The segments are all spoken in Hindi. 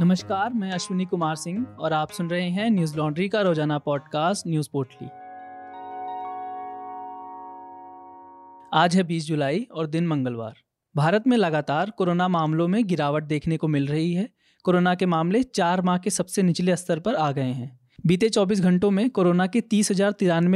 नमस्कार, मैं अश्विनी कुमार सिंह और आप सुन रहे हैं न्यूज़ लॉन्ड्री का रोज़ाना पॉडकास्ट, न्यूज़ पोर्टली। आज है 20 जुलाई और दिन मंगलवार। भारत में लगातार कोरोना मामलों में गिरावट देखने को मिल रही है। कोरोना के मामले चार माह के सबसे निचले स्तर पर आ गए हैं। बीते 24 घंटों में कोरोना के तीस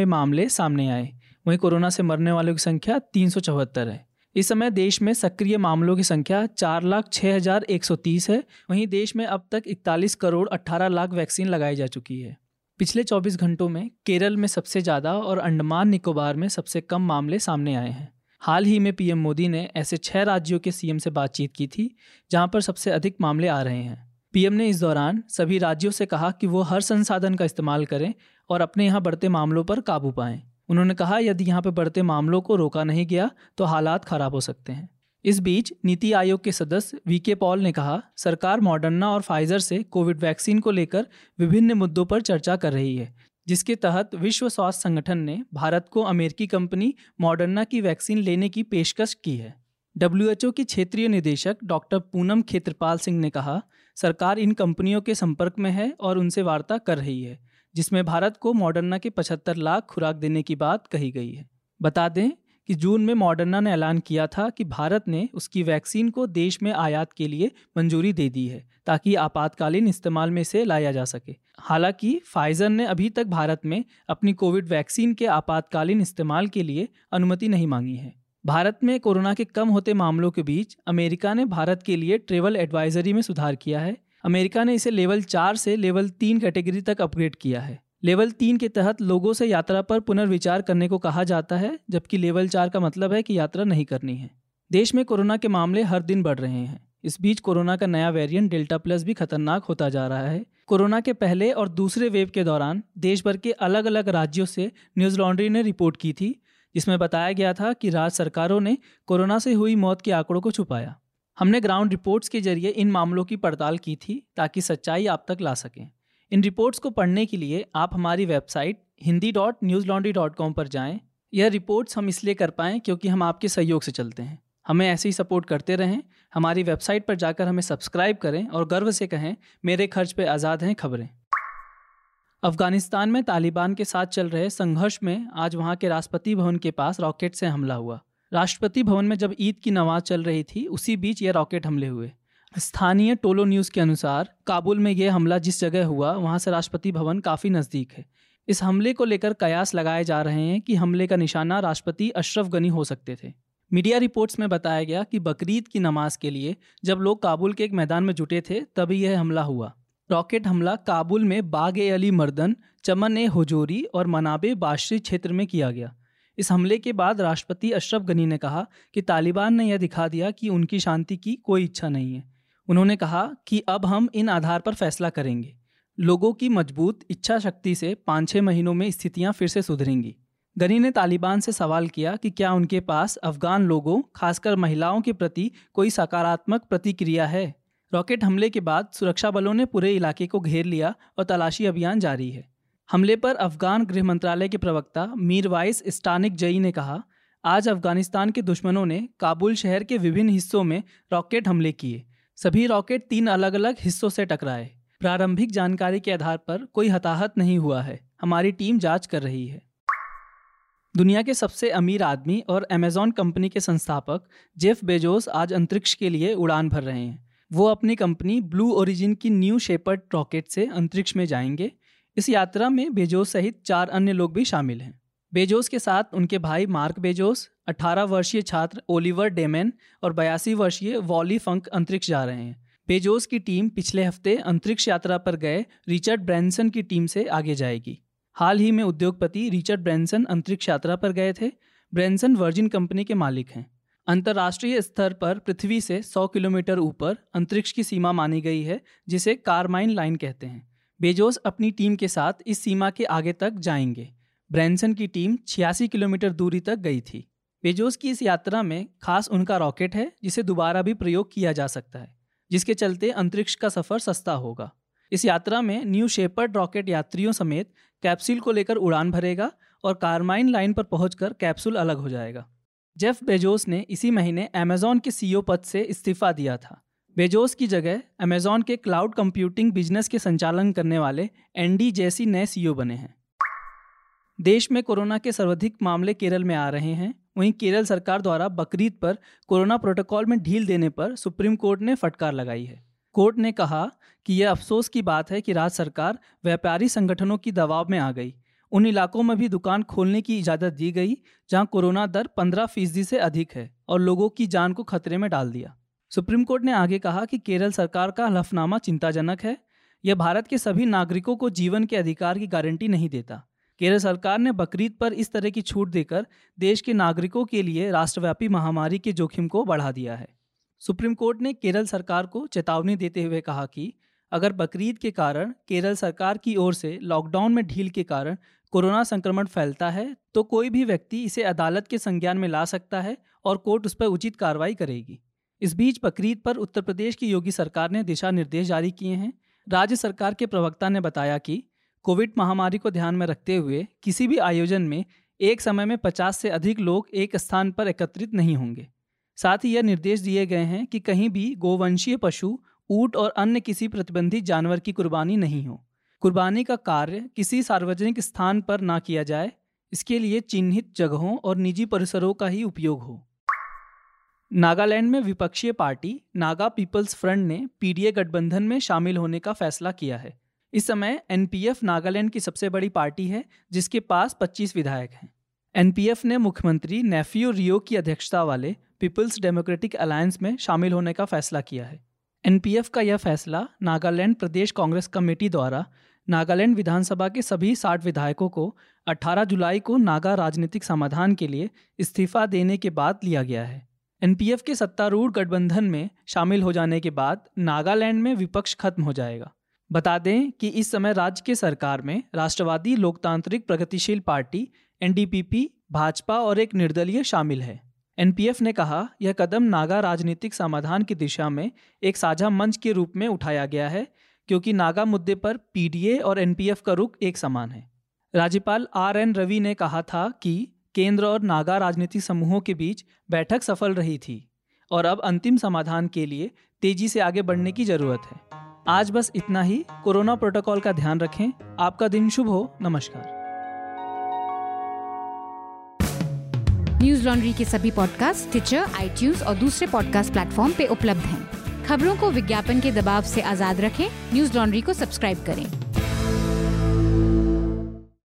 मामले सामने आए। वहीं कोरोना से मरने वालों की संख्या तीन सौ चौहत्तर है। इस समय देश में सक्रिय मामलों की संख्या चार लाख छः हज़ार एक सौ तीस है। वहीं देश में अब तक इकतालीस करोड़ अट्ठारह लाख वैक्सीन लगाई जा चुकी है। पिछले 24 घंटों में केरल में सबसे ज़्यादा और अंडमान निकोबार में सबसे कम मामले सामने आए हैं। हाल ही में पीएम मोदी ने ऐसे छह राज्यों के सीएम से बातचीत की थी, जहाँ पर सबसे अधिक मामले आ रहे हैं। पीएम ने इस दौरान सभी राज्यों से कहा कि वो हर संसाधन का इस्तेमाल करें और अपने यहाँ बढ़ते मामलों पर काबू पाएँ। उन्होंने कहा, यदि यहाँ पर बढ़ते मामलों को रोका नहीं गया तो हालात खराब हो सकते हैं। इस बीच, नीति आयोग के सदस्य वी के पॉल ने कहा, सरकार मॉडर्ना और फाइजर से कोविड वैक्सीन को लेकर विभिन्न मुद्दों पर चर्चा कर रही है, जिसके तहत विश्व स्वास्थ्य संगठन ने भारत को अमेरिकी कंपनी मॉडर्ना की वैक्सीन लेने की पेशकश की है। डब्ल्यूएचओ की क्षेत्रीय निदेशक डॉक्टर पूनम खेत्रपाल सिंह ने कहा, सरकार इन कंपनियों के संपर्क में है और उनसे वार्ता कर रही है। जिसमें भारत को मॉडर्ना के 75 लाख खुराक देने की बात कही गई है। बता दें कि जून में मॉडर्ना ने ऐलान किया था कि भारत ने उसकी वैक्सीन को देश में आयात के लिए मंजूरी दे दी है, ताकि आपातकालीन इस्तेमाल में इसे लाया जा सके। हालाँकि फाइजर ने अभी तक भारत में अपनी कोविड वैक्सीन के आपातकालीन इस्तेमाल के लिए अनुमति नहीं मांगी है। भारत में कोरोना के कम होते मामलों के बीच अमेरिका ने भारत के लिए ट्रेवल एडवाइजरी में सुधार किया है अमेरिका ने इसे लेवल चार से लेवल तीन कैटेगरी तक अपग्रेड किया है। लेवल तीन के तहत लोगों से यात्रा पर पुनर्विचार करने को कहा जाता है, जबकि लेवल चार का मतलब है कि यात्रा नहीं करनी है। देश में कोरोना के मामले हर दिन बढ़ रहे हैं। इस बीच कोरोना का नया वेरिएंट डेल्टा प्लस भी खतरनाक होता जा रहा है। कोरोना के पहले और दूसरे वेव के दौरान देश भर के अलग अलग राज्यों से न्यूज़ लॉन्ड्री ने रिपोर्ट की थी, जिसमें बताया गया था कि राज्य सरकारों ने कोरोना से हुई मौत के आंकड़ों को छुपाया। हमने ग्राउंड रिपोर्ट्स के ज़रिए इन मामलों की पड़ताल की थी ताकि सच्चाई आप तक ला सकें। इन रिपोर्ट्स को पढ़ने के लिए आप हमारी website Hindi dot news laundry dot com पर जाएँ। यह रिपोर्ट्स हम इसलिए कर पाएँ क्योंकि हम आपके सहयोग से चलते हैं। हमें ऐसे ही सपोर्ट करते रहें। हमारी वेबसाइट पर जाकर हमें सब्सक्राइब करें और गर्व से कहें, मेरे खर्च पर आज़ाद हैं खबरें। अफ़गानिस्तान में तालिबान के साथ चल रहे संघर्ष में आज वहाँ के राष्ट्रपति भवन के पास रॉकेट से हमला हुआ। राष्ट्रपति भवन में जब ईद की नमाज़ चल रही थी, उसी बीच ये रॉकेट हमले हुए। स्थानीय टोलो न्यूज़ के अनुसार, काबुल में यह हमला जिस जगह हुआ, वहाँ से राष्ट्रपति भवन काफ़ी नज़दीक है। इस हमले को लेकर कयास लगाए जा रहे हैं कि हमले का निशाना राष्ट्रपति अशरफ गनी हो सकते थे। मीडिया रिपोर्ट्स में बताया गया कि बकरीद की नमाज़ के लिए जब लोग काबुल के एक मैदान में जुटे थे, तभी यह हमला हुआ। रॉकेट हमला काबुल में बाग ए अली मर्दन, चमन ए हजोरी और मनाबे बाशरी क्षेत्र में किया गया। इस हमले के बाद राष्ट्रपति अशरफ गनी ने कहा कि तालिबान ने यह दिखा दिया कि उनकी शांति की कोई इच्छा नहीं है। उन्होंने कहा कि अब हम इन आधार पर फैसला करेंगे। लोगों की मज़बूत इच्छा शक्ति से पाँच छः महीनों में स्थितियाँ फिर से सुधरेंगी। गनी ने तालिबान से सवाल किया कि क्या उनके पास अफगान लोगों, खासकर महिलाओं के प्रति कोई सकारात्मक प्रतिक्रिया है? रॉकेट हमले के बाद सुरक्षा बलों ने पूरे इलाके को घेर लिया और तलाशी अभियान जारी है। हमले पर अफगान गृह मंत्रालय के प्रवक्ता मीर वाइस स्टानिक जई ने कहा, आज अफ़गानिस्तान के दुश्मनों ने काबुल शहर के विभिन्न हिस्सों में रॉकेट हमले किए। सभी रॉकेट तीन अलग अलग हिस्सों से टकराए। प्रारंभिक जानकारी के आधार पर कोई हताहत नहीं हुआ है। हमारी टीम जाँच कर रही है। दुनिया के सबसे अमीर आदमी और अमेजॉन कंपनी के संस्थापक जेफ बेजोस आज अंतरिक्ष के लिए उड़ान भर रहे हैं। वो अपनी कंपनी ब्लू ओरिजिन की न्यू शेपर्ड रॉकेट से अंतरिक्ष में जाएँगे। इस यात्रा में बेजोस सहित चार अन्य लोग भी शामिल हैं। बेजोस के साथ उनके भाई मार्क बेजोस 18 वर्षीय छात्र ओलिवर डेमेन और बयासी वर्षीय वॉली फंक अंतरिक्ष जा रहे हैं। बेजोस की टीम पिछले हफ़्ते अंतरिक्ष यात्रा पर गए रिचर्ड ब्रैंसन की टीम से आगे जाएगी। हाल ही में उद्योगपति रिचर्ड ब्रैंसन अंतरिक्ष यात्रा पर गए थे। ब्रैंसन वर्जिन कंपनी के मालिक हैं। अंतर्राष्ट्रीय स्तर पर पृथ्वी से 100 किलोमीटर ऊपर अंतरिक्ष की सीमा मानी गई है, जिसे कारमाइन लाइन कहते हैं। बेजोस अपनी टीम के साथ इस सीमा के आगे तक जाएँगे। ब्रैंसन की टीम छियासी किलोमीटर दूरी तक गई थी। बेजोस की इस यात्रा में खास उनका रॉकेट है, जिसे दोबारा भी प्रयोग किया जा सकता है, जिसके चलते अंतरिक्ष का सफ़र सस्ता होगा। इस यात्रा में न्यू शेपर्ड रॉकेट यात्रियों समेत कैप्सूल को लेकर उड़ान भरेगा और कारमाइन लाइन पर पहुंचकर कैप्सूल अलग हो जाएगा। जेफ बेजोस ने इसी महीने अमेजॉन के सीईओ पद से इस्तीफा दिया था। बेजोस की जगह अमेजॉन के क्लाउड कंप्यूटिंग बिज़नेस के संचालन करने वाले एनडी जैसी नए सीईओ बने हैं। देश में कोरोना के सर्वाधिक मामले केरल में आ रहे हैं। वहीं केरल सरकार द्वारा बकरीद पर कोरोना प्रोटोकॉल में ढील देने पर सुप्रीम कोर्ट ने फटकार लगाई है। कोर्ट ने कहा कि यह अफसोस की बात है कि राज्य सरकार व्यापारी संगठनों की दबाव में आ गई। उन इलाकों में भी दुकान खोलने की इजाज़त दी गई, जहाँ कोरोना दर पंद्रह फ़ीसदी से अधिक है और लोगों की जान को खतरे में डाल दिया। सुप्रीम कोर्ट ने आगे कहा कि केरल सरकार का हलफनामा चिंताजनक है। यह भारत के सभी नागरिकों को जीवन के अधिकार की गारंटी नहीं देता। केरल सरकार ने बकरीद पर इस तरह की छूट देकर देश के नागरिकों के लिए राष्ट्रव्यापी महामारी के जोखिम को बढ़ा दिया है। सुप्रीम कोर्ट ने केरल सरकार को चेतावनी देते हुए कहा कि अगर बकरीद के कारण केरल सरकार की ओर से लॉकडाउन में ढील के कारण कोरोना संक्रमण फैलता है तो कोई भी व्यक्ति इसे अदालत के संज्ञान में ला सकता है और कोर्ट उस पर उचित कार्रवाई करेगी। इस बीच बकरीद पर उत्तर प्रदेश की योगी सरकार ने दिशा निर्देश जारी किए हैं। राज्य सरकार के प्रवक्ता ने बताया कि कोविड महामारी को ध्यान में रखते हुए किसी भी आयोजन में एक समय में 50 से अधिक लोग एक स्थान पर एकत्रित नहीं होंगे। साथ ही यह निर्देश दिए गए हैं कि कहीं भी गोवंशीय पशु, ऊट और अन्य किसी प्रतिबंधित जानवर की कुर्बानी नहीं हो। कुर्बानी का कार्य किसी सार्वजनिक स्थान पर ना किया जाए, इसके लिए चिन्हित जगहों और निजी परिसरों का ही उपयोग हो। नागालैंड में विपक्षीय पार्टी नागा पीपल्स फ्रंट ने पीडीए गठबंधन में शामिल होने का फैसला किया है। इस समय एनपीएफ नागालैंड की सबसे बड़ी पार्टी है, जिसके पास 25 विधायक हैं। एनपीएफ ने मुख्यमंत्री नेफियो रियो की अध्यक्षता वाले पीपल्स डेमोक्रेटिक अलायंस में शामिल होने का फैसला किया है। एनपीएफ का यह फैसला नागालैंड प्रदेश कांग्रेस कमेटी द्वारा नागालैंड विधानसभा के सभी साठ विधायकों को 18 जुलाई को नागा राजनीतिक समाधान के लिए इस्तीफा देने के बाद लिया गया है। एनपीएफ के सत्तारूढ़ गठबंधन में शामिल हो जाने के बाद नागालैंड में विपक्ष खत्म हो जाएगा। बता दें कि इस समय राज्य के सरकार में राष्ट्रवादी लोकतांत्रिक प्रगतिशील पार्टी, एनडीपीपी, भाजपा और एक निर्दलीय शामिल है। एनपीएफ ने कहा, यह कदम नागा राजनीतिक समाधान की दिशा में एक साझा मंच के रूप में उठाया गया है, क्योंकि नागा मुद्दे पर पीडीए और एनपीएफ का रुख एक समान है। राज्यपाल आर एन रवि ने कहा था कि केंद्र और नागा राजनीतिक समूहों के बीच बैठक सफल रही थी और अब अंतिम समाधान के लिए तेज़ी से आगे बढ़ने की ज़रूरत है। आज बस इतना ही। कोरोना प्रोटोकॉल का ध्यान रखें। आपका दिन शुभ हो। नमस्कार। न्यूज़ लॉन्ड्री के सभी पॉडकास्ट ट्विटर आई और दूसरे पॉडकास्ट प्लेटफॉर्म पे उपलब्ध हैं। खबरों को विज्ञापन के दबाव से आज़ाद रखें। न्यूज़ लॉन्ड्री को सब्सक्राइब करें।